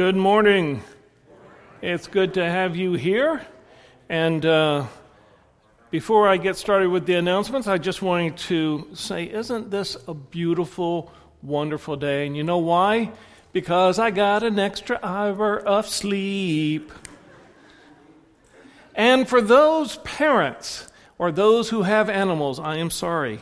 Good morning. It's good to have you here. And uh, before I get started with the announcements, I just wanted to say, isn't this a beautiful, wonderful day? And you know why? Because I got an extra hour of sleep. And for those parents or those who have animals, I am sorry.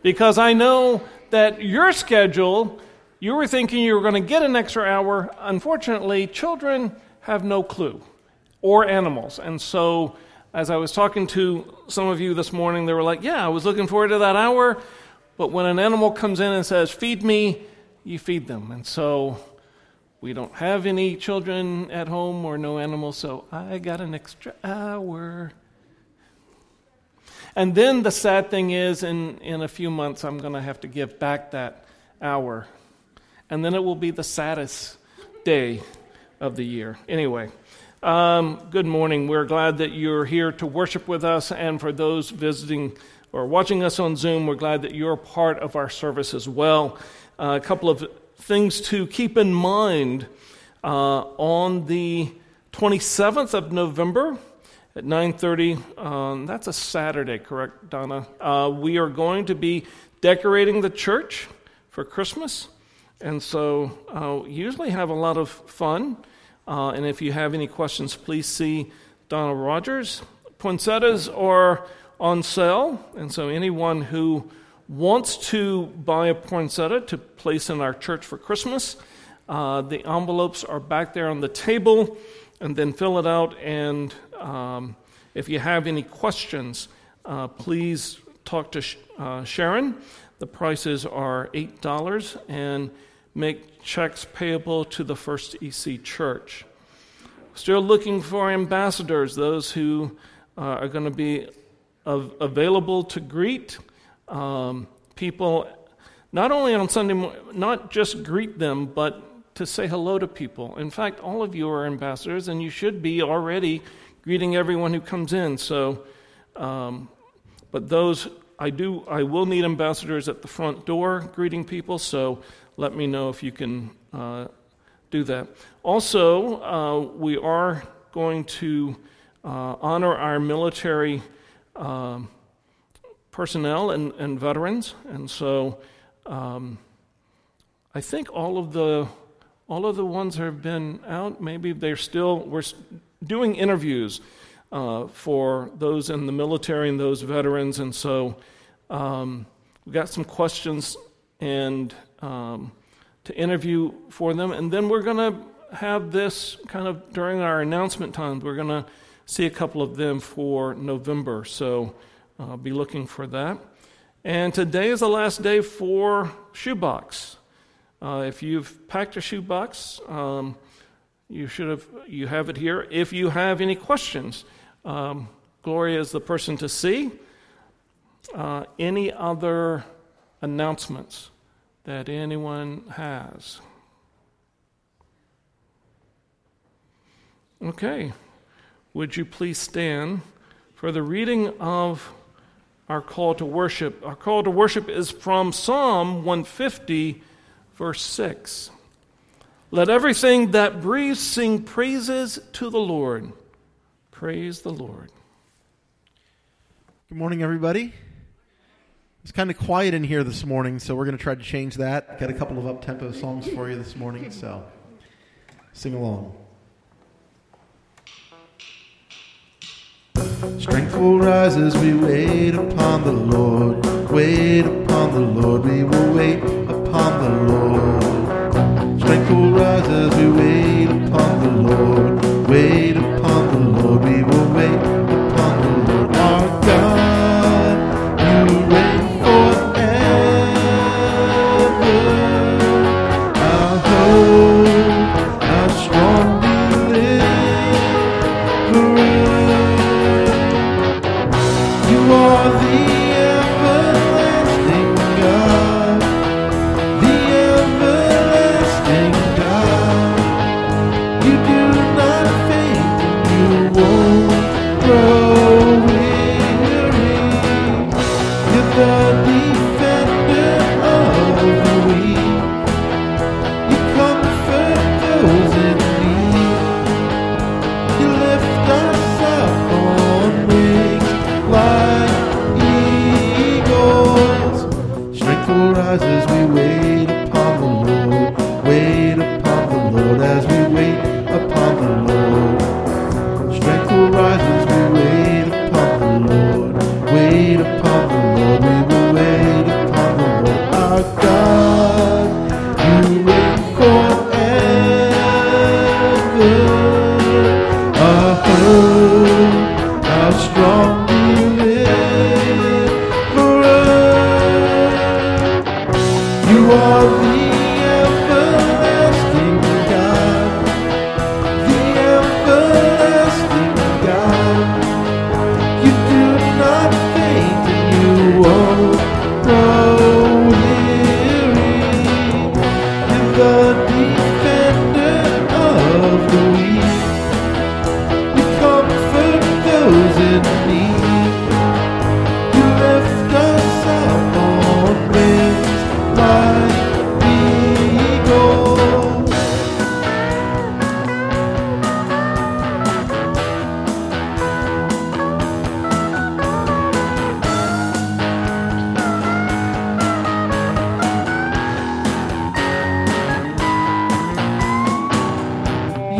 Because I know that your schedule you were thinking you were going to get an extra hour. Unfortunately, children have no clue, or animals. And so, as I was talking to some of you this morning, they were like, Yeah, I was looking forward to that hour. But when an animal comes in and says, Feed me, you feed them. And so, we don't have any children at home or no animals, so I got an extra hour. And then the sad thing is, in, in a few months, I'm going to have to give back that hour and then it will be the saddest day of the year. Anyway, um, good morning. We're glad that you're here to worship with us, and for those visiting or watching us on Zoom, we're glad that you're part of our service as well. Uh, a couple of things to keep in mind uh, on the 27th of November at 9:30. Um, that's a Saturday, correct, Donna? Uh, we are going to be decorating the church for Christmas. And so, uh, usually have a lot of fun. Uh, and if you have any questions, please see Donald Rogers. Poinsettias are on sale. And so, anyone who wants to buy a poinsettia to place in our church for Christmas, uh, the envelopes are back there on the table. And then fill it out. And um, if you have any questions, uh, please talk to uh, Sharon. The prices are $8 and make checks payable to the First EC Church. Still looking for ambassadors, those who uh, are going to be av- available to greet um, people, not only on Sunday, not just greet them, but to say hello to people. In fact, all of you are ambassadors, and you should be already greeting everyone who comes in. So, um, but those I do, I will need ambassadors at the front door greeting people. So let me know if you can uh, do that. Also, uh, we are going to uh, honor our military um, personnel and, and, veterans, and so um, I think all of the all of the ones that have been out, maybe they're still we're doing interviews uh, for those in the military and those veterans, and so um, we got some questions and um, to interview for them. And then we're going to have this kind of during our announcement times. We're going to see a couple of them for November. So uh, be looking for that. And today is the last day for shoebox. Uh, if you've packed a shoebox, um, you should have you have it here. If you have any questions, um, Gloria is the person to see. Uh, any other announcements? That anyone has? Okay. Would you please stand for the reading of our call to worship? Our call to worship is from Psalm 150, verse 6. Let everything that breathes sing praises to the Lord. Praise the Lord. Good morning, everybody. It's kind of quiet in here this morning, so we're going to try to change that. Got a couple of up tempo songs for you this morning, so sing along. Strength will rise as we wait upon the Lord. Wait upon the Lord, we will wait upon the Lord. Strength will rise as we wait upon the Lord. Wait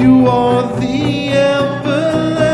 You are the everlasting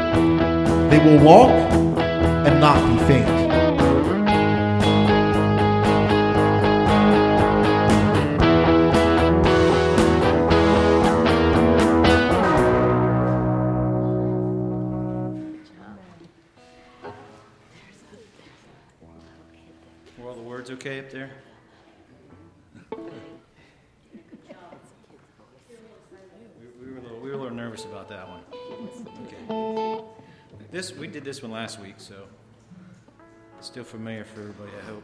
They will walk and not be faint. Were all the words okay up there? We, we were a little, we were a little nervous about that one. This we did this one last week, so still familiar for everybody. I hope.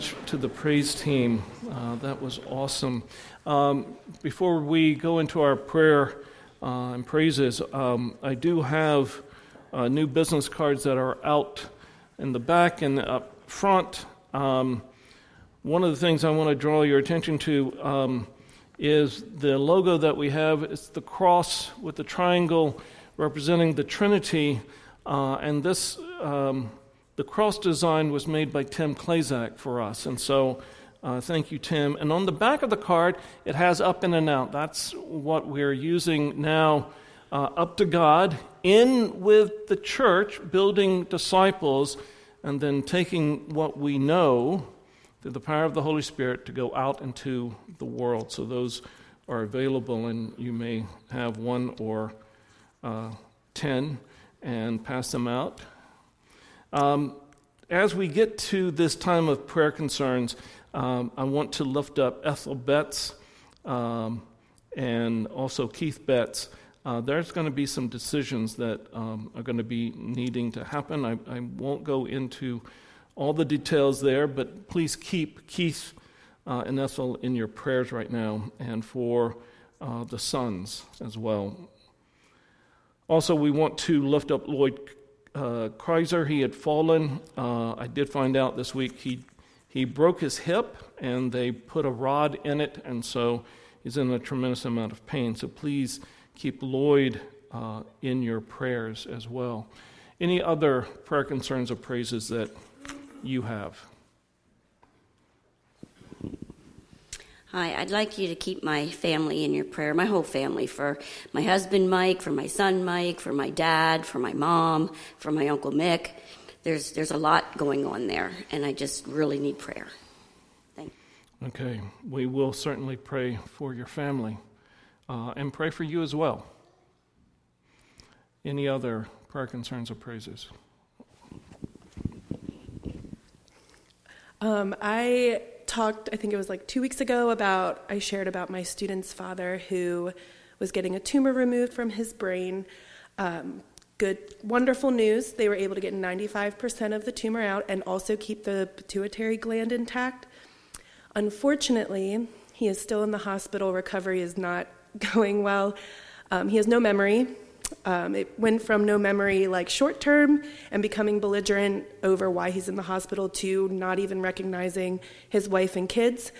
much to the praise team. Uh, that was awesome. Um, before we go into our prayer uh, and praises, um, I do have uh, new business cards that are out in the back and up front. Um, one of the things I want to draw your attention to um, is the logo that we have. It's the cross with the triangle representing the Trinity. Uh, and this, um, the cross design was made by Tim Klazak for us. And so, uh, thank you, Tim. And on the back of the card, it has up in and out. That's what we're using now. Uh, up to God, in with the church, building disciples, and then taking what we know through the power of the Holy Spirit to go out into the world. So those are available, and you may have one or uh, ten and pass them out. Um, as we get to this time of prayer concerns, um, I want to lift up Ethel Betts um, and also Keith Betts. Uh, there's going to be some decisions that um, are going to be needing to happen. I, I, won't go into all the details there, but please keep Keith uh, and Ethel in your prayers right now and for uh, the sons as well. Also, we want to lift up Lloyd uh, Kreiser. He had fallen. Uh, I did find out this week he he broke his hip, and they put a rod in it, and so he's in a tremendous amount of pain. So please keep Lloyd uh, in your prayers as well. Any other prayer concerns or praises that you have? Hi, I'd like you to keep my family in your prayer, my whole family, for my husband Mike, for my son Mike, for my dad, for my mom, for my uncle Mick. There's there's a lot going on there, and I just really need prayer. Thank you. Okay, we will certainly pray for your family uh, and pray for you as well. Any other prayer concerns or praises? Um, I talked, I think it was like two weeks ago, about I shared about my student's father who was getting a tumor removed from his brain. Um, good, wonderful news. They were able to get 95% of the tumor out and also keep the pituitary gland intact. Unfortunately, he is still in the hospital. Recovery is not going well. Um, he has no memory. Um, it went from no memory, like short term, and becoming belligerent over why he's in the hospital to not even recognizing his wife and kids.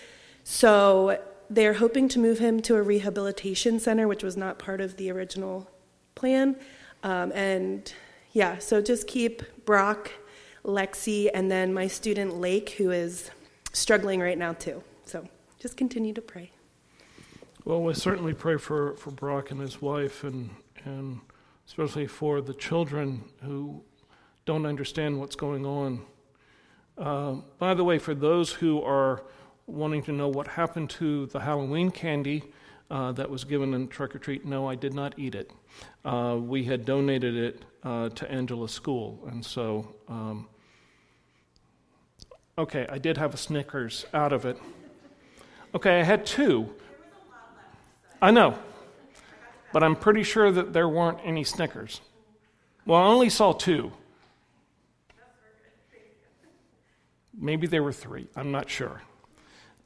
So they're hoping to move him to a rehabilitation center, which was not part of the original plan. Um, and yeah, so just keep Brock, Lexi, and then my student Lake, who is struggling right now too. So just continue to pray. Well, we certainly pray for, for Brock and his wife, and, and especially for the children who don't understand what's going on. Uh, by the way, for those who are wanting to know what happened to the Halloween candy uh, that was given in trick or treat, no, I did not eat it. Uh, we had donated it uh, to Angela's school, and so, um, okay, I did have a Snickers out of it. Okay, I had two. I know, but I'm pretty sure that there weren't any Snickers. Well, I only saw two. Maybe there were three. I'm not sure.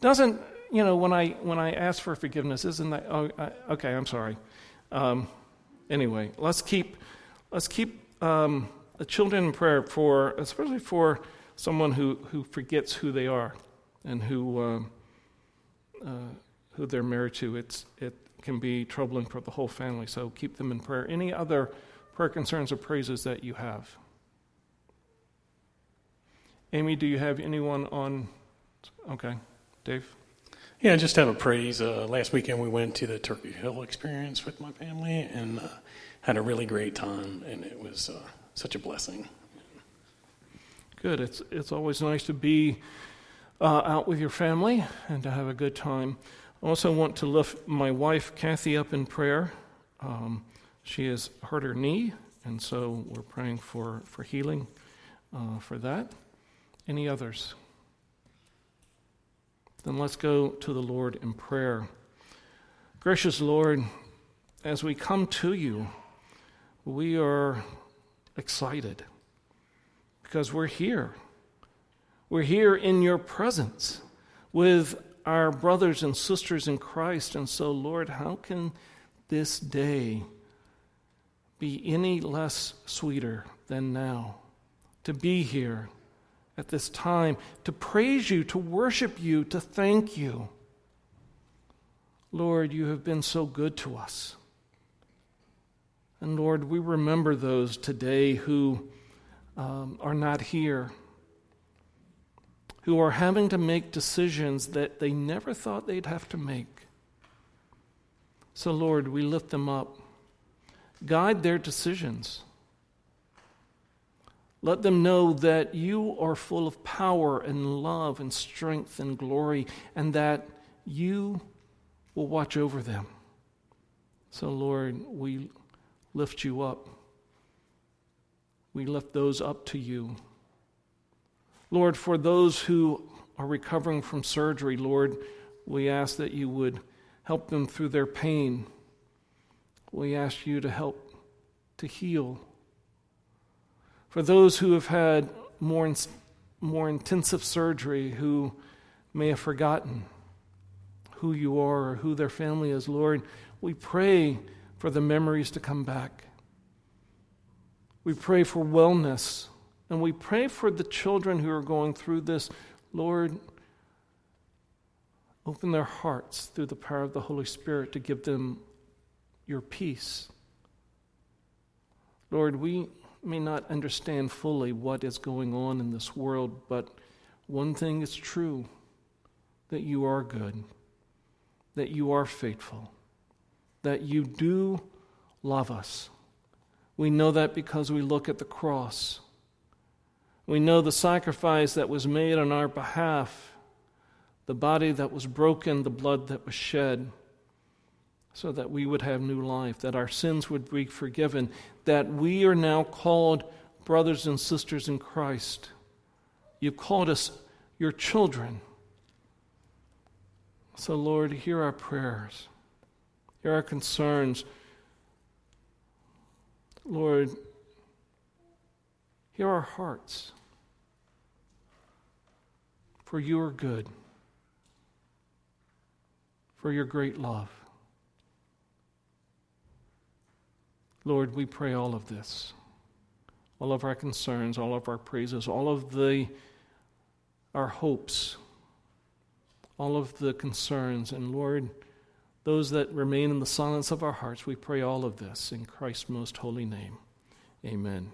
Doesn't you know when I when I ask for forgiveness? Isn't that oh, okay? I'm sorry. Um, anyway, let's keep let's keep um, the children in prayer for especially for someone who who forgets who they are and who um, uh, who they're married to. It's it can be troubling for the whole family. So keep them in prayer. Any other prayer concerns or praises that you have? Amy, do you have anyone on? Okay, Dave. Yeah, I just have a praise. Uh, last weekend we went to the Turkey Hill experience with my family and uh, had a really great time, and it was uh, such a blessing. Good. It's it's always nice to be uh, out with your family and to have a good time. I also want to lift my wife Kathy up in prayer. Um, she has hurt her knee, and so we're praying for for healing uh, for that. Any others? Then let's go to the Lord in prayer. Gracious Lord, as we come to you, we are excited because we're here. We're here in your presence with our brothers and sisters in Christ. And so, Lord, how can this day be any less sweeter than now to be here? at this time to praise you, to worship you, to thank you. Lord, you have been so good to us. And Lord, we remember those today who um, are not here, who are having to make decisions that they never thought they'd have to make. So, Lord, we lift them up. Guide their decisions. Let them know that you are full of power and love and strength and glory, and that you will watch over them. So, Lord, we lift you up. We lift those up to you. Lord, for those who are recovering from surgery, Lord, we ask that you would help them through their pain. We ask you to help to heal for those who have had more, more intensive surgery, who may have forgotten who you are or who their family is, Lord, we pray for the memories to come back. We pray for wellness, and we pray for the children who are going through this. Lord, open their hearts through the power of the Holy Spirit to give them your peace. Lord, we may not understand fully what is going on in this world, but one thing is true that you are good, that you are faithful, that you do love us. We know that because we look at the cross. We know the sacrifice that was made on our behalf, the body that was broken, the blood that was shed so that we would have new life, that our sins would be forgiven, that we are now called brothers and sisters in Christ. You've called us your children. So, Lord, hear our prayers, hear our concerns. Lord, Hear our hearts. For you are good, for your great love. Lord, we pray all of this, all of our concerns, all of our praises, all of the our hopes, all of the concerns, and Lord, those that remain in the silence of our hearts, we pray all of this in Christ's most holy name. Amen.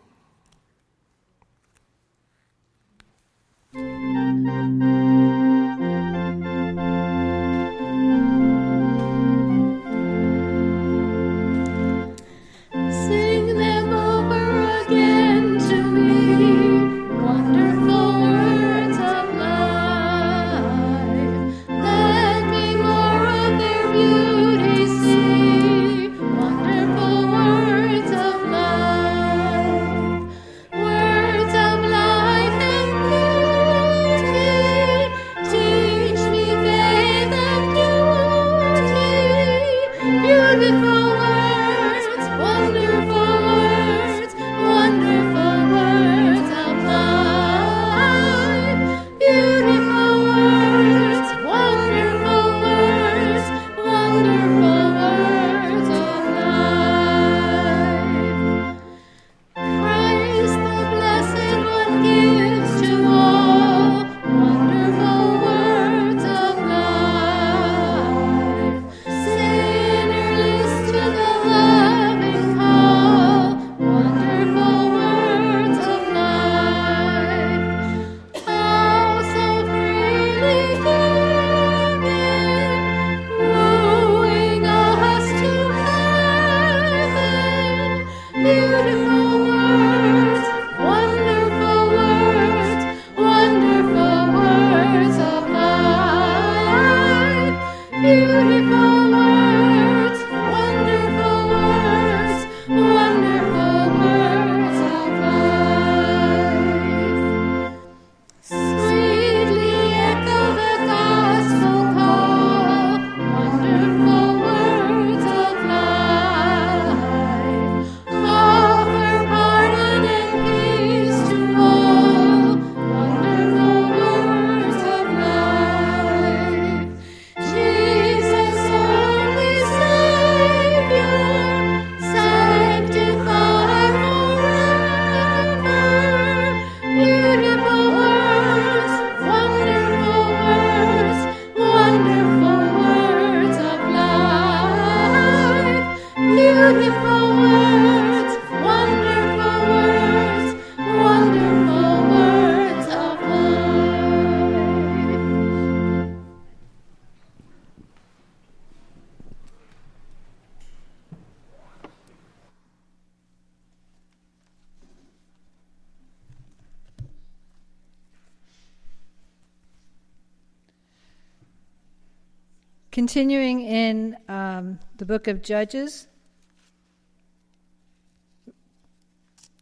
Continuing in um, the book of Judges,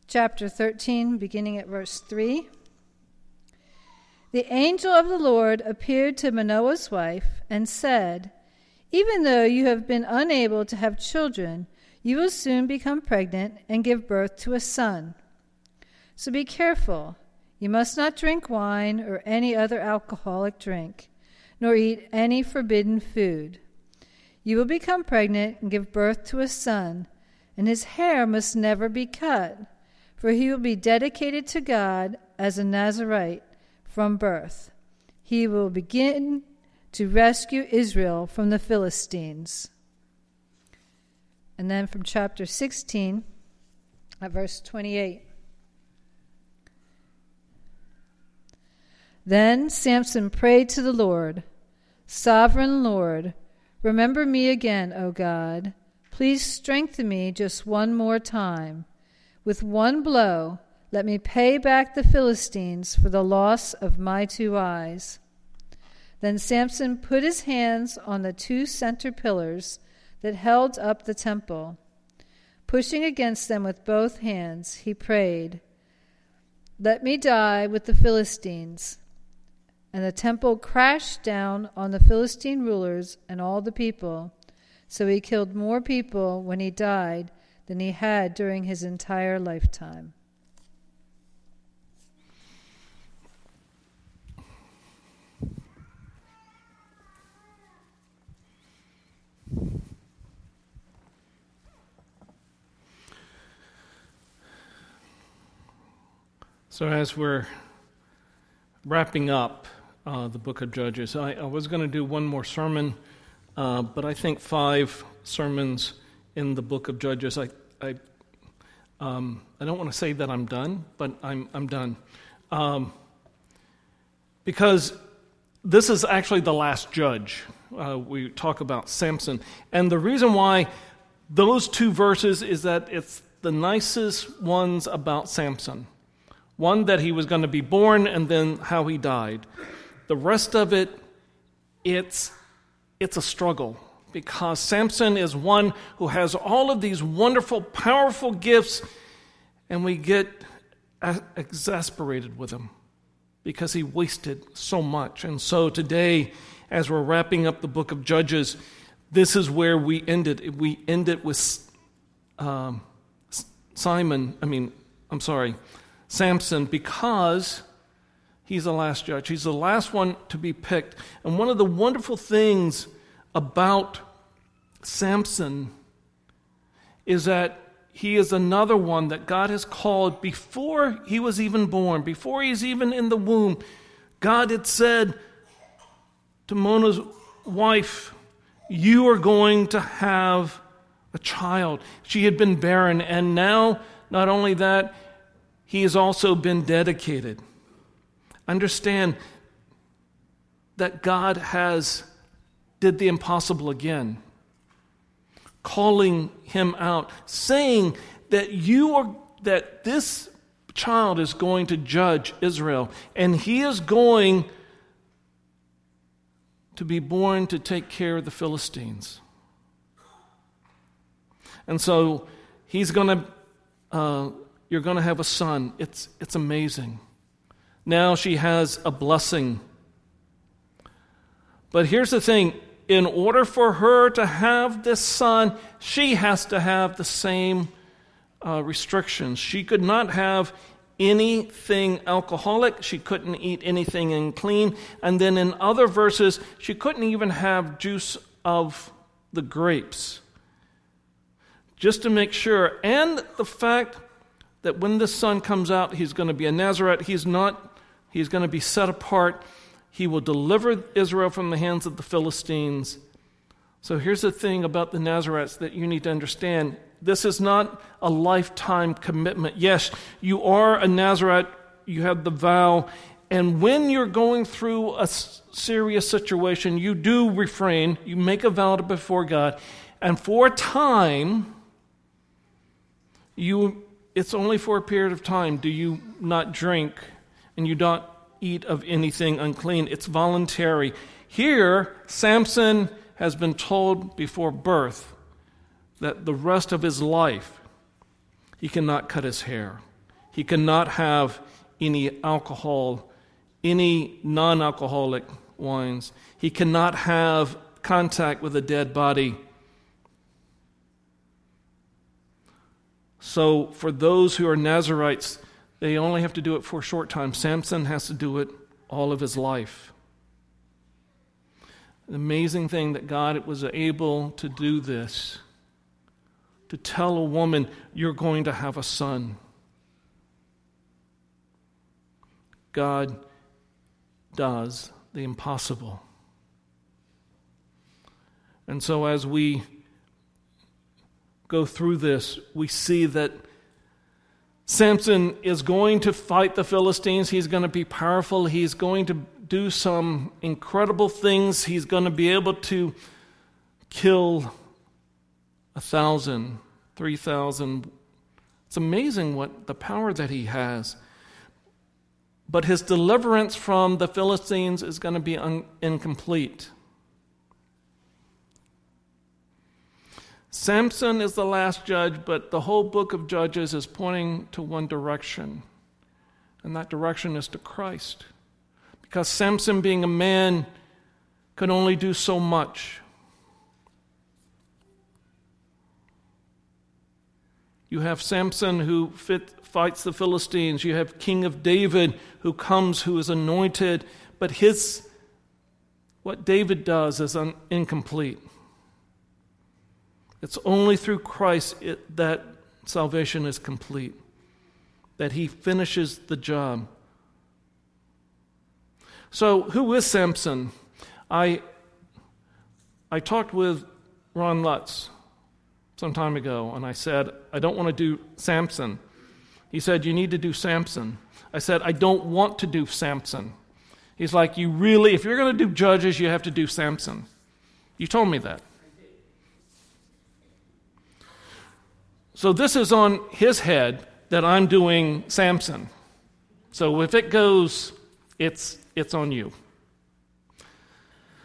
chapter 13, beginning at verse 3. The angel of the Lord appeared to Manoah's wife and said, Even though you have been unable to have children, you will soon become pregnant and give birth to a son. So be careful. You must not drink wine or any other alcoholic drink nor eat any forbidden food. You will become pregnant and give birth to a son, and his hair must never be cut, for he will be dedicated to God as a Nazarite from birth. He will begin to rescue Israel from the Philistines. And then from chapter 16, at verse 28. Then Samson prayed to the Lord Sovereign Lord, remember me again, O God. Please strengthen me just one more time. With one blow, let me pay back the Philistines for the loss of my two eyes. Then Samson put his hands on the two center pillars that held up the temple. Pushing against them with both hands, he prayed, Let me die with the Philistines. And the temple crashed down on the Philistine rulers and all the people. So he killed more people when he died than he had during his entire lifetime. So, as we're wrapping up, uh, the book of Judges, I, I was going to do one more sermon, uh, but I think five sermons in the book of Judges, I, I, um, I don't want to say that I'm done, but I'm, I'm done. Um, because this is actually the last judge. Uh, we talk about Samson. And the reason why those two verses is that it's the nicest ones about Samson. One that he was going to be born and then how he died. The rest of it, it's, it's a struggle because Samson is one who has all of these wonderful, powerful gifts, and we get exasperated with him because he wasted so much. And so today, as we're wrapping up the book of Judges, this is where we end it. We end it with um, Simon, I mean, I'm sorry, Samson because he's the last judge. He's the last one to be picked. And one of the wonderful things about Samson is that he is another one that God has called before he was even born, before he's even in the womb. God had said to Manoah's wife, You are going to have a child. She had been barren, and now, not only that, he has also been dedicated. Understand that God has did the impossible again, calling him out, saying that you are that this child is going to judge Israel, and he is going to be born to take care of the Philistines. And so he's going to uh, you're going to have a son. It's, it's amazing. Now she has a blessing. But here's the thing in order for her to have this son, she has to have the same uh, restrictions. She could not have anything alcoholic, she couldn't eat anything unclean. And then in other verses, she couldn't even have juice of the grapes. Just to make sure. And the fact that when the son comes out, he's going to be a Nazarite. He's not, he's going to be set apart. He will deliver Israel from the hands of the Philistines. So here's the thing about the Nazarites that you need to understand. This is not a lifetime commitment. Yes, you are a Nazarite, you have the vow, and when you're going through a serious situation, you do refrain, you make a vow before God, and for a time, you it's only for a period of time. Do you not drink and you don't eat of anything unclean? It's voluntary. Here, Samson has been told before birth that the rest of his life he cannot cut his hair, he cannot have any alcohol, any non alcoholic wines, he cannot have contact with a dead body So, for those who are Nazarites, they only have to do it for a short time. Samson has to do it all of his life. An amazing thing that God was able to do this to tell a woman, You're going to have a son. God does the impossible. And so, as we go through this, we see that Samson is going to fight the Philistines. He's going to be powerful. He's going to do some incredible things. He's going to be able to kill a thousand, three thousand. It's amazing what the power that he has. But his deliverance from the Philistines is going to be un- incomplete. Samson is the last judge, but the whole book of Judges is pointing to one direction, and that direction is to Christ. Because Samson, being a man, could only do so much. You have Samson who fit, fights the Philistines. You have King of David who comes, who is anointed, but his what David does is un, incomplete. It's only through Christ it, that salvation is complete. that he finishes the job. So, who is Samson? I, I talked with Ron Lutz some time ago, and I said, I don't want to do Samson. He said, You need to do Samson. I said, I don't want to do Samson. He's like, You really, if you're going to do judges, you have to do Samson. You told me that. So this is on his head that I'm doing Samson. So if it goes, it's, it's on you.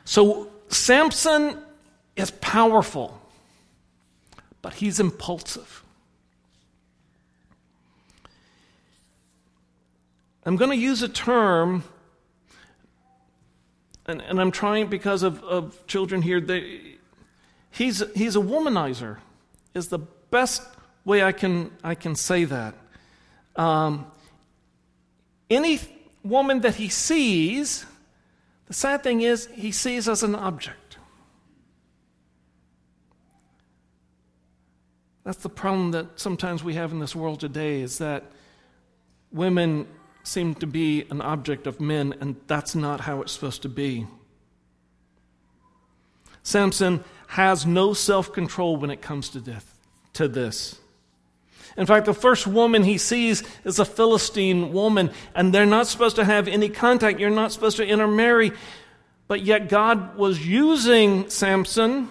So Samson is powerful, but he's impulsive. I'm going to use a term, and, and I'm trying because of, of children here, they, he's, he's a womanizer, is the best way I can, I can say that. Um, any woman that he sees, the sad thing is, he sees as an object. That's the problem that sometimes we have in this world today is that women seem to be an object of men, and that's not how it's supposed to be. Samson has no self control when it comes to death, to this. In fact, the first woman he sees is a Philistine woman, and they're not supposed to have any contact. You're not supposed to intermarry. But yet, God was using Samson,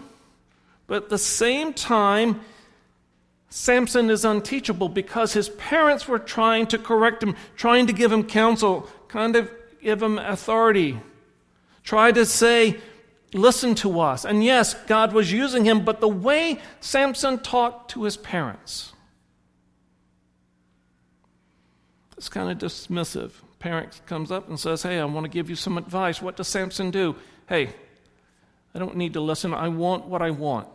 but at the same time, Samson is unteachable because his parents were trying to correct him, trying to give him counsel, kind of give him authority, try to say, Listen to us. And yes, God was using him, but the way Samson talked to his parents, it's kind of dismissive. Parent comes up and says, Hey, I want to give you some advice. What does Samson do? Hey, I don't need to listen. I want what I want.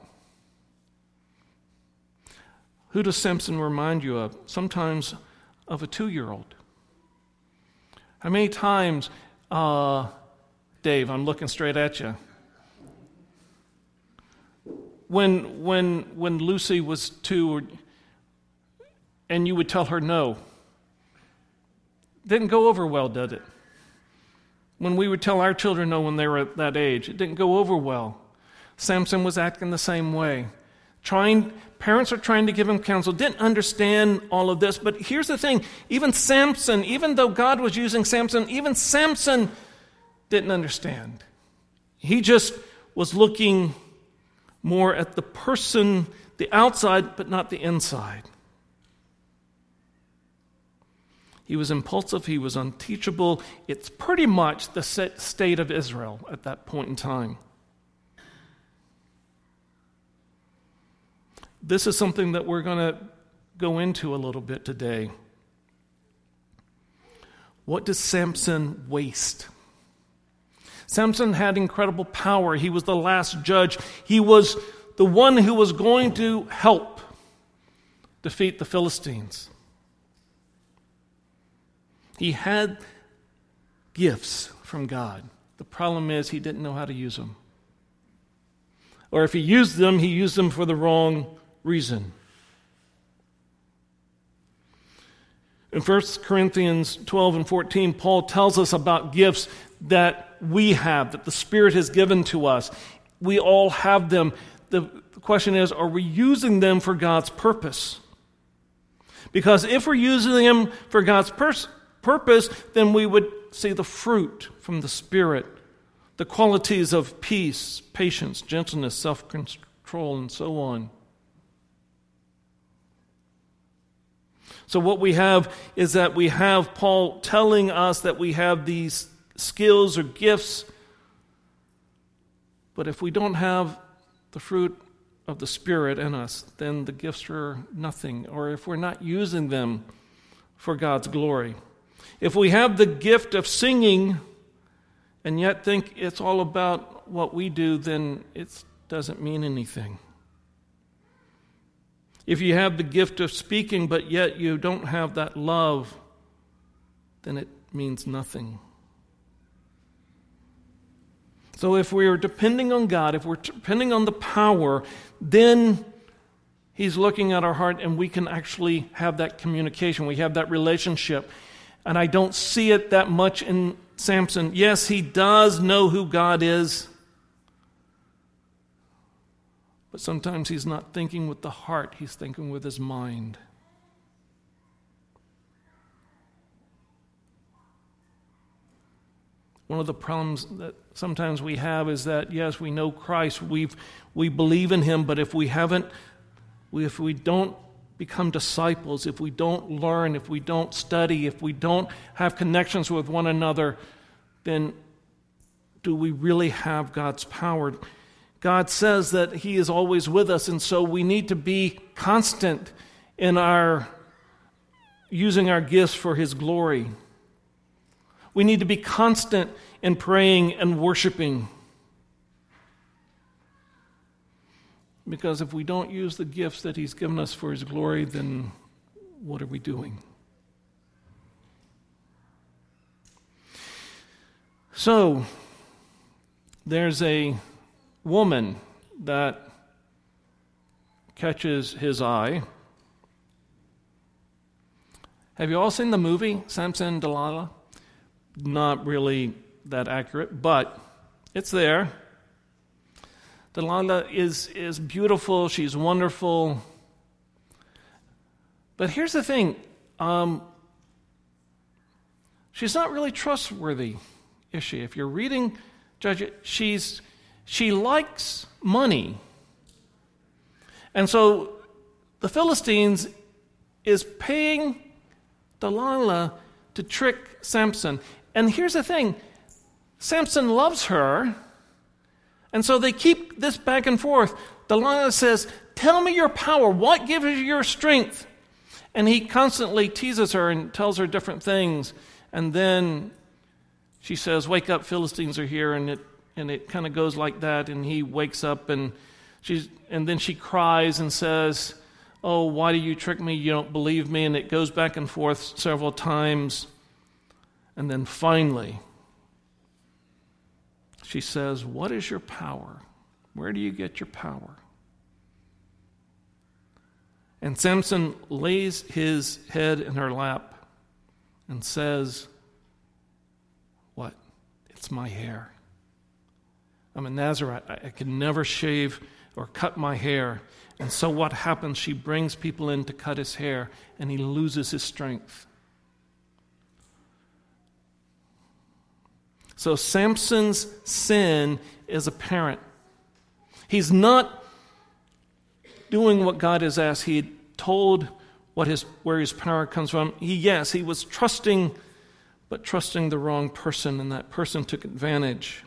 Who does Samson remind you of? Sometimes of a two year old. How many times, uh, Dave, I'm looking straight at you. When, when, when Lucy was two, and you would tell her no, didn't go over well, did it? When we would tell our children no when they were at that age, it didn't go over well. Samson was acting the same way. Trying, parents are trying to give him counsel, didn't understand all of this. But here's the thing even Samson, even though God was using Samson, even Samson didn't understand. He just was looking more at the person, the outside, but not the inside. He was impulsive, he was unteachable. It's pretty much the state of Israel at that point in time. This is something that we're going to go into a little bit today. What does Samson waste? Samson had incredible power. He was the last judge. He was the one who was going to help defeat the Philistines. He had gifts from God. The problem is he didn't know how to use them. Or if he used them, he used them for the wrong reason. In 1 Corinthians 12 and 14, Paul tells us about gifts that we have, that the Spirit has given to us. We all have them. The question is are we using them for God's purpose? Because if we're using them for God's purpose, purpose, then we would see the fruit from the Spirit, the qualities of peace, patience, gentleness, self control, and so on. So, what we have is that we have Paul telling us that we have these skills or gifts, but if we don't have the fruit of the Spirit in us, then the gifts are nothing, or if we're not using them for God's glory. If we have the gift of singing and yet think it's all about what we do, then it doesn't mean anything. If you have the gift of speaking, but yet you don't have that love, then it means nothing. So if we are depending on God, if we're depending on the power, then He's looking at our heart, and we can actually have that communication. We have that relationship. And I don't see it that much in Samson. Yes, he does know who God is, but sometimes he's not thinking with the heart, he's thinking with his mind. One of the problems that sometimes we have is that, yes, we know Christ, we we believe in him, but if we haven't, if we don't become disciples, if we don't learn, if we don't study, if we don't have connections with one another, then do we really have God's power? God says that He is always with us, and so we need to be constant in our using our gifts for His glory. We need to be constant in praying and worshiping. Because if we don't use the gifts that He's given us for His glory, then what are we doing? So, there's a woman that catches his eye. Have you all seen the movie Samson and Delilah? Not really that accurate, but it's there. Delilah is, is beautiful, she's wonderful. But here's the thing um, she's not really trustworthy, is she? If you're reading Judge, she's, she likes money. And so the Philistines is paying Delilah to trick Samson. And here's the thing Samson loves her, and so they keep this back and forth. Delilah says, Tell me your power. What gives you your strength? And he constantly teases her and tells her different things. And then she says, Wake up, Philistines are here. And it, and it kind of goes like that. And he wakes up and, she's, and then she cries and says, Oh, why do you trick me? You don't believe me. And it goes back and forth several times. And then finally, she says, What is your power? Where do you get your power? And Samson lays his head in her lap and says, What? It's my hair. I'm a Nazarite. I, can never shave or cut my hair. And so what happens? She brings people in to cut his hair, and he loses his strength. So Samson's sin is apparent. He's not doing what God has asked. He told what his, where his power comes from. He, yes, he was trusting, but trusting the wrong person, and that person took advantage.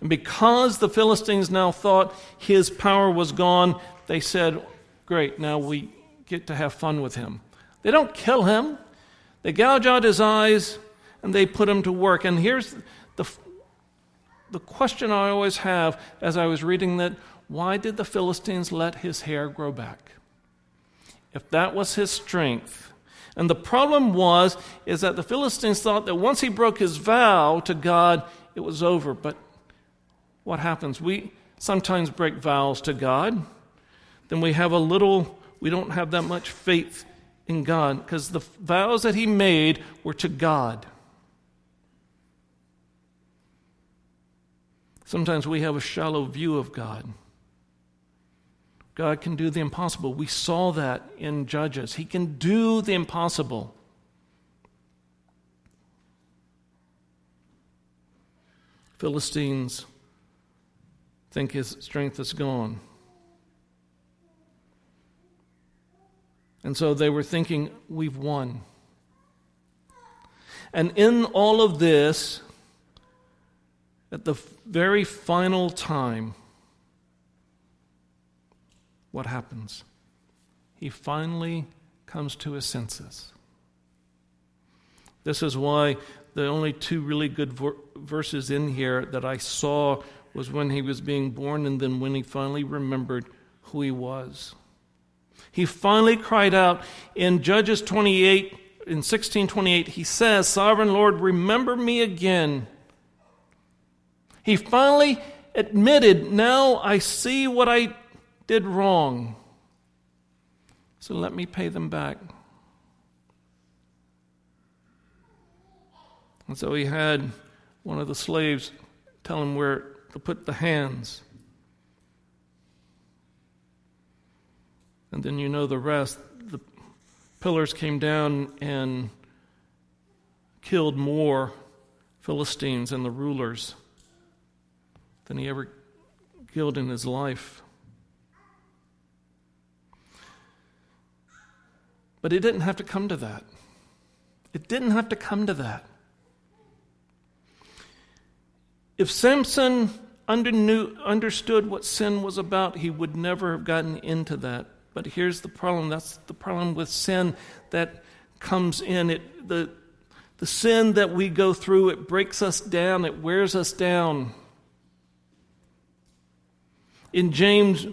And because the Philistines now thought his power was gone, they said, Great, now we get to have fun with him. They don't kill him, they gouge out his eyes, and they put him to work. And here's the, the question I always have as I was reading that why did the Philistines let his hair grow back? If that was his strength. And the problem was is that the Philistines thought that once he broke his vow to God, it was over. But what happens? We sometimes break vows to God. Then we have a little, we don't have that much faith in God because the vows that he made were to God. Sometimes we have a shallow view of God. God can do the impossible. We saw that in Judges. He can do the impossible. Philistines think his strength is gone. And so they were thinking, we've won. And in all of this, at the very final time, what happens? He finally comes to his senses. This is why the only two really good verses in here that I saw was when he was being born and then when he finally remembered who he was. He finally cried out in Judges 28 in 1628 he says, "Sovereign Lord, remember me again." He finally admitted, Now I see what I did wrong. So let me pay them back. And so he had one of the slaves tell him where to put the hands. And then you know the rest. The pillars came down and killed more Philistines and the rulers than he ever killed in his life. But it didn't have to come to that. It didn't have to come to that. If Samson understood what sin was about, he would never have gotten into that. But here's the problem that's the problem with sin that comes in. It, the, the sin that we go through, it breaks us down, it wears us down. In James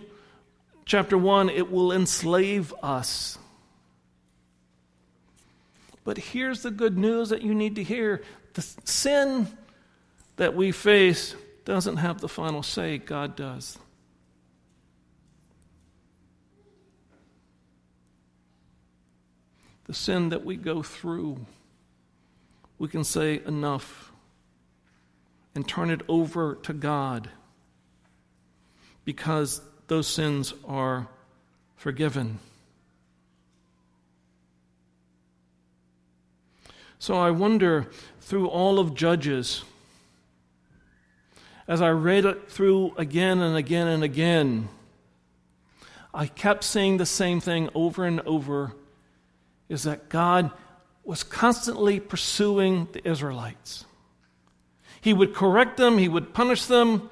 chapter 1, it will enslave us. But here's the good news that you need to hear the sin that we face doesn't have the final say, God does. The sin that we go through, we can say enough and turn it over to God because those sins are forgiven. So I wonder through all of Judges, as I read it through again and again and again, I kept saying the same thing over and over is that God was constantly pursuing the Israelites. He would correct them, He would punish them,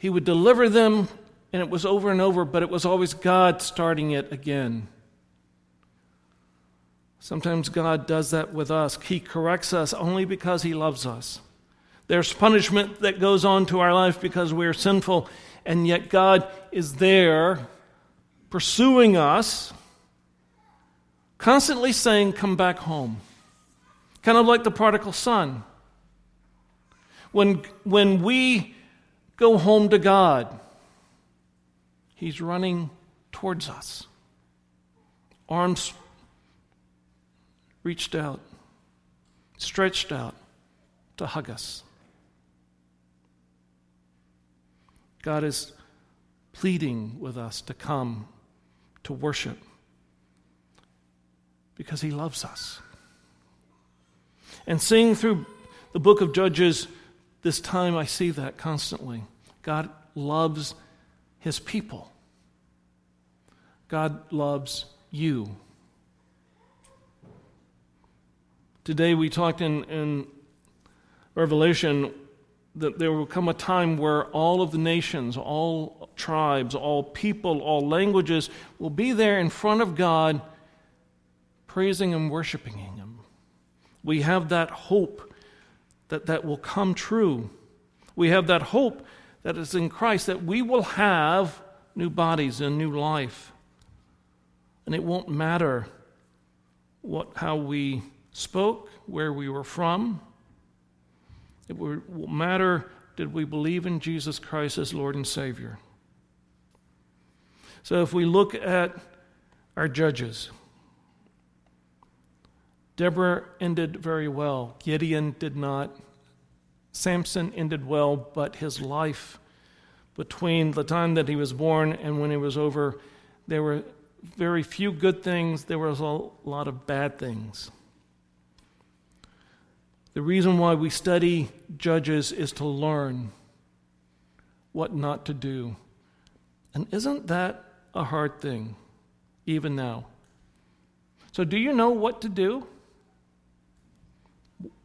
He would deliver them, and it was over and over, but it was always God starting it again. Sometimes God does that with us. He corrects us only because He loves us. There's punishment that goes on to our life because we're sinful, and yet God is there pursuing us, constantly saying, Come back home. Kind of like the prodigal son. When, when we go home to God, He's running towards us, arms reached out, stretched out to hug us. God is pleading with us to come to worship because He loves us. And seeing through the book of Judges, this time I see that constantly. God loves His people, God loves you. Today we talked in, in Revelation that there will come a time where all of the nations, all tribes, all people, all languages will be there in front of God, praising and worshiping Him. We have that hope that that will come true. We have that hope that is in Christ that we will have new bodies and new life. And it won't matter what, how we spoke, where we were from. It will matter did we believe in Jesus Christ as Lord and Savior. So if we look at our judges, Deborah ended very well. Gideon did not. Samson ended well, but his life between the time that he was born and when he was over, there were very few good things, there was a lot of bad things. The reason why we study Judges is to learn what not to do. And isn't that a hard thing, even now? So, do you know what to do?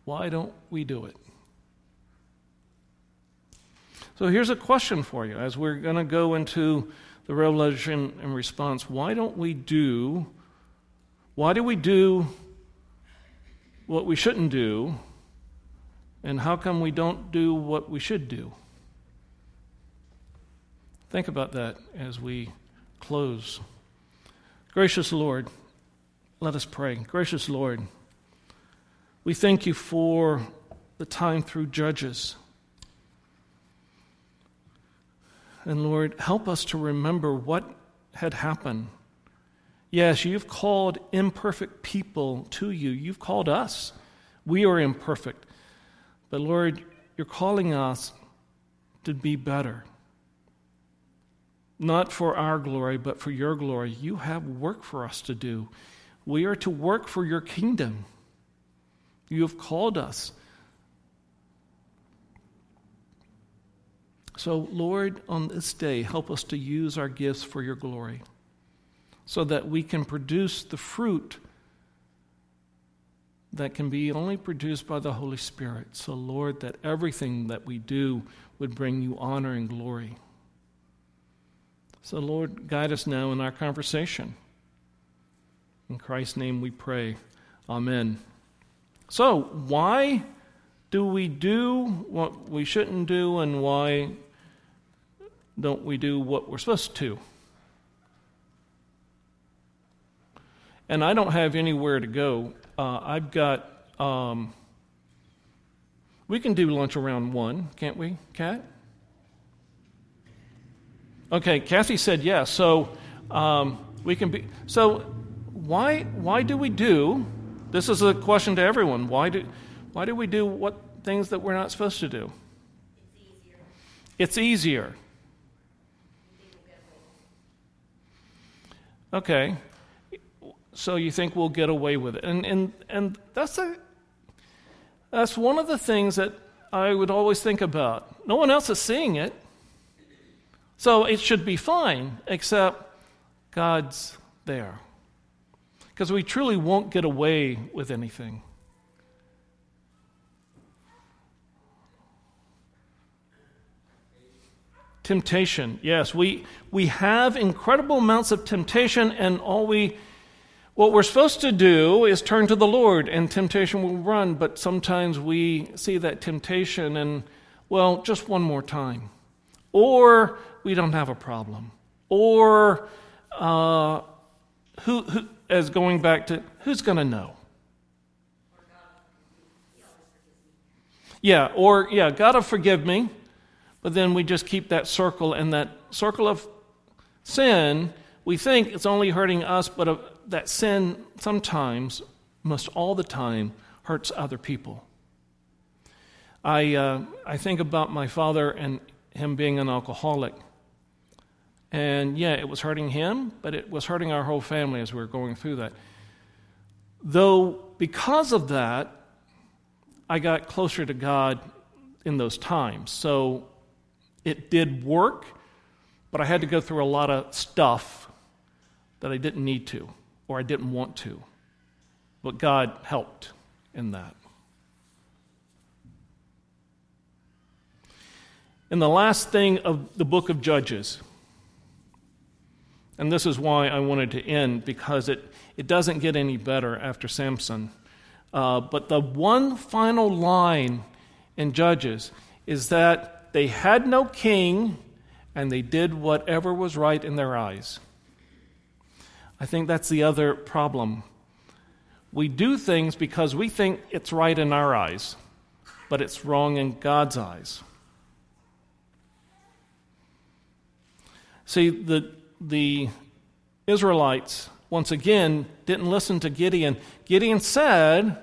Why don't we do it? So, here's a question for you as we're going to go into the revelation and response. Why don't we do, why do we do what we shouldn't do? And how come we don't do what we should do? Think about that as we close. Gracious Lord, let us pray. Gracious Lord, we thank you for the time through Judges. And Lord, help us to remember what had happened. Yes, you've called imperfect people to you. You've called us. We are imperfect. But Lord, you're calling us to be better. Not for our glory, but for your glory. You have work for us to do. We are to work for your kingdom. You have called us. So, Lord, on this day, help us to use our gifts for your glory so that we can produce the fruit that can be only produced by the Holy Spirit. So, Lord, that everything that we do would bring you honor and glory. So, Lord, guide us now in our conversation. In Christ's name we pray. Amen. So, why do we do what we shouldn't do, and why don't we do what we're supposed to? And I don't have anywhere to go uh, I've got, um, we can do lunch around one, can't we, Kat? Okay, Kathy said yes. So um, we can be. So why why do we do? This is a question to everyone. Why do why do we do what things that we're not supposed to do? It's easier. It's easier. Okay so you think we'll get away with it. And, and, and that's, a, that's one of the things that I would always think about. No one else is seeing it, so it should be fine, except God's there. Because we truly won't get away with anything. Temptation, yes, we, we have incredible amounts of temptation, and all we what we're supposed to do is turn to the Lord, and temptation will run, but sometimes we see that temptation and, well, just one more time. Or we don't have a problem. Or, uh, who, who, as going back to, who's going to know? Yeah, or, yeah, God will forgive me, but then we just keep that circle, and that circle of sin, we think it's only hurting us, but that sin sometimes, most all the time, hurts other people. I, uh, I think about my father and him being an alcoholic. And yeah, it was hurting him, but it was hurting our whole family as we were going through that. Though, because of that, I got closer to God in those times. So it did work, but I had to go through a lot of stuff that I didn't need to or I didn't want to. But God helped in that. In the last thing of the book of Judges, and this is why I wanted to end, because it, it doesn't get any better after Samson. Uh, but the one final line in Judges is that they had no king and they did whatever was right in their eyes. I think that's the other problem. We do things because we think it's right in our eyes, but it's wrong in God's eyes. See, the, the Israelites, once again, didn't listen to Gideon. Gideon said,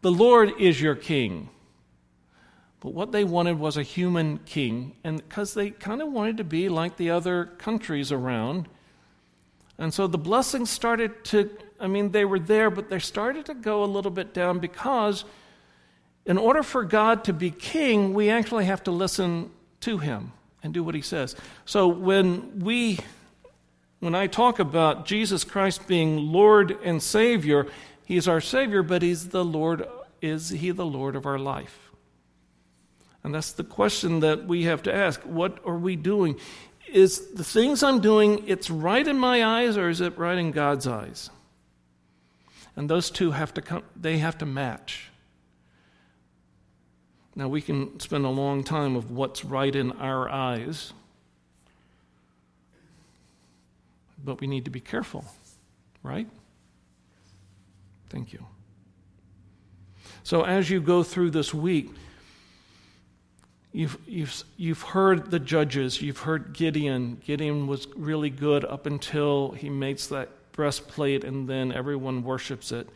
The Lord is your king. But what they wanted was a human king, and because they kind of wanted to be like the other countries around, and so the blessings started to, I mean, they were there, but they started to go a little bit down because in order for God to be king, we actually have to listen to him and do what he says. So when we, when I talk about Jesus Christ being Lord and Savior, he's our Savior, but he's the Lord, is he the Lord of our life? And that's the question that we have to ask. What are we doing? is the things I'm doing, it's right in my eyes or is it right in God's eyes? And those two have to come, they have to match. Now, we can spend a long time of what's right in our eyes, but we need to be careful, right? Thank you. So, as you go through this week, You've, you've, you've heard the judges, you've heard Gideon. Gideon was really good up until he makes that breastplate, and then everyone worships it.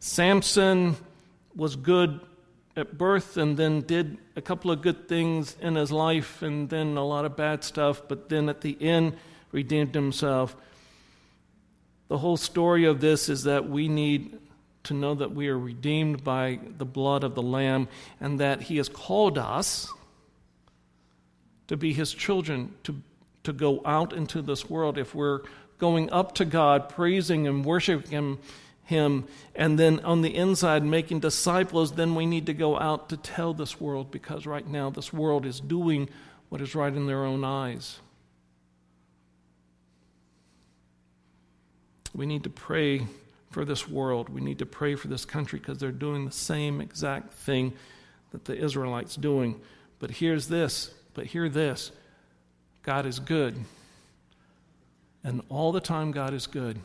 Samson was good at birth and then did a couple of good things in his life and then a lot of bad stuff, but then at the end redeemed himself. The whole story of this is that we need to know that we are redeemed by the blood of the Lamb and that He has called us to be His children, to, to go out into this world. If we're going up to God, praising and worshiping Him, him and then on the inside making disciples, then we need to go out to tell this world because right now this world is doing what is right in their own eyes. We need to pray for this world. We need to pray for this country because they're doing the same exact thing that the Israelites doing. But here's this, but hear this. God is good. And all the time God is good.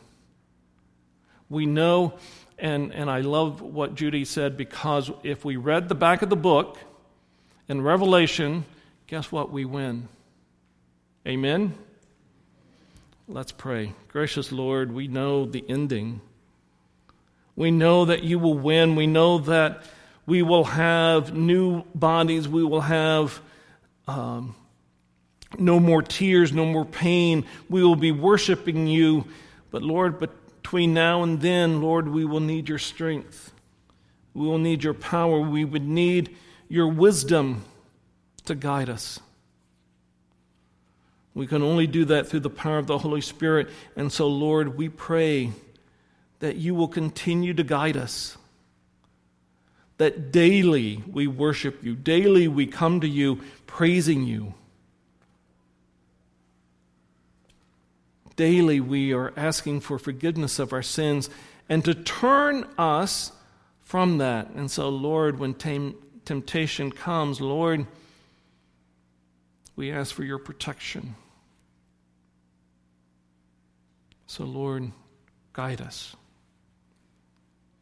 We know, and, and I love what Judy said, because if we read the back of the book in Revelation, guess what? We win. Amen? Let's pray. Gracious Lord, we know the ending. We know that you will win. We know that we will have new bodies. We will have um, no more tears, no more pain. We will be worshiping you. But Lord, between now and then, Lord, we will need your strength. We will need your power. We would need your wisdom to guide us. We can only do that through the power of the Holy Spirit. And so, Lord, we pray that you will continue to guide us. That daily we worship you, daily we come to you praising you. daily we are asking for forgiveness of our sins and to turn us from that. And so, Lord, when tem- temptation comes, Lord, we ask for your protection. So, Lord, guide us.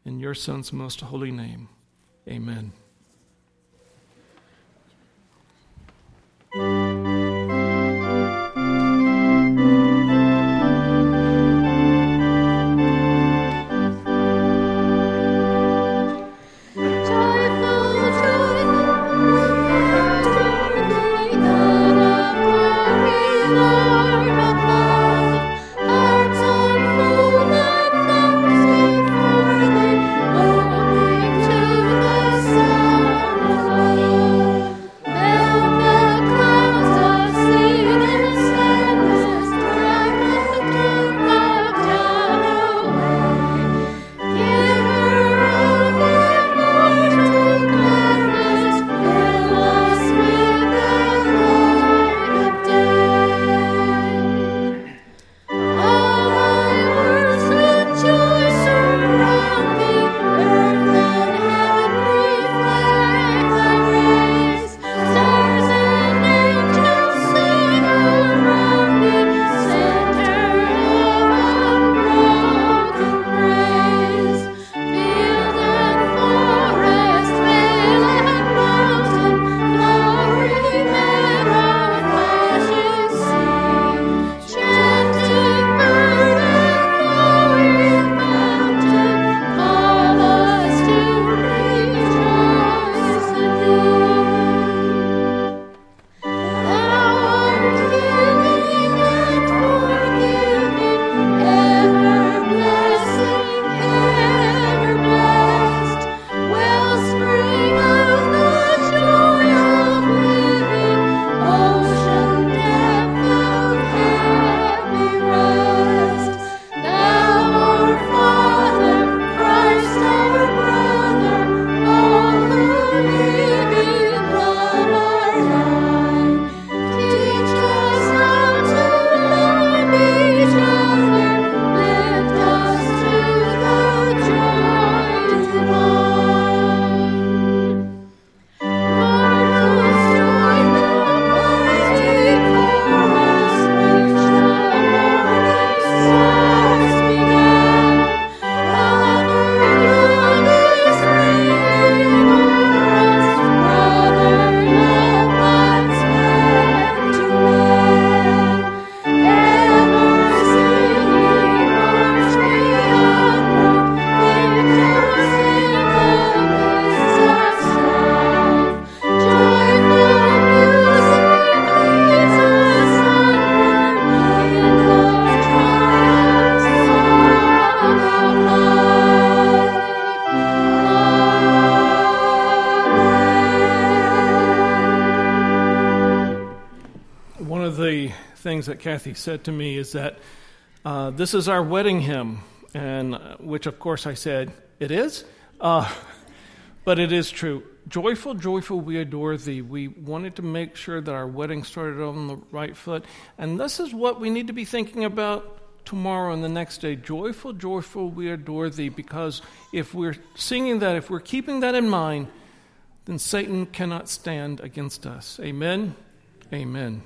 In your Son's most holy name, amen. Kathy said to me is that uh, this is our wedding hymn, and uh, which of course I said it is, uh, but it is true. Joyful, joyful, we adore thee. We wanted to make sure that our wedding started on the right foot, and this is what we need to be thinking about tomorrow and the next day. Joyful, joyful, we adore thee. Because if we're singing that, if we're keeping that in mind, then Satan cannot stand against us. Amen. Amen.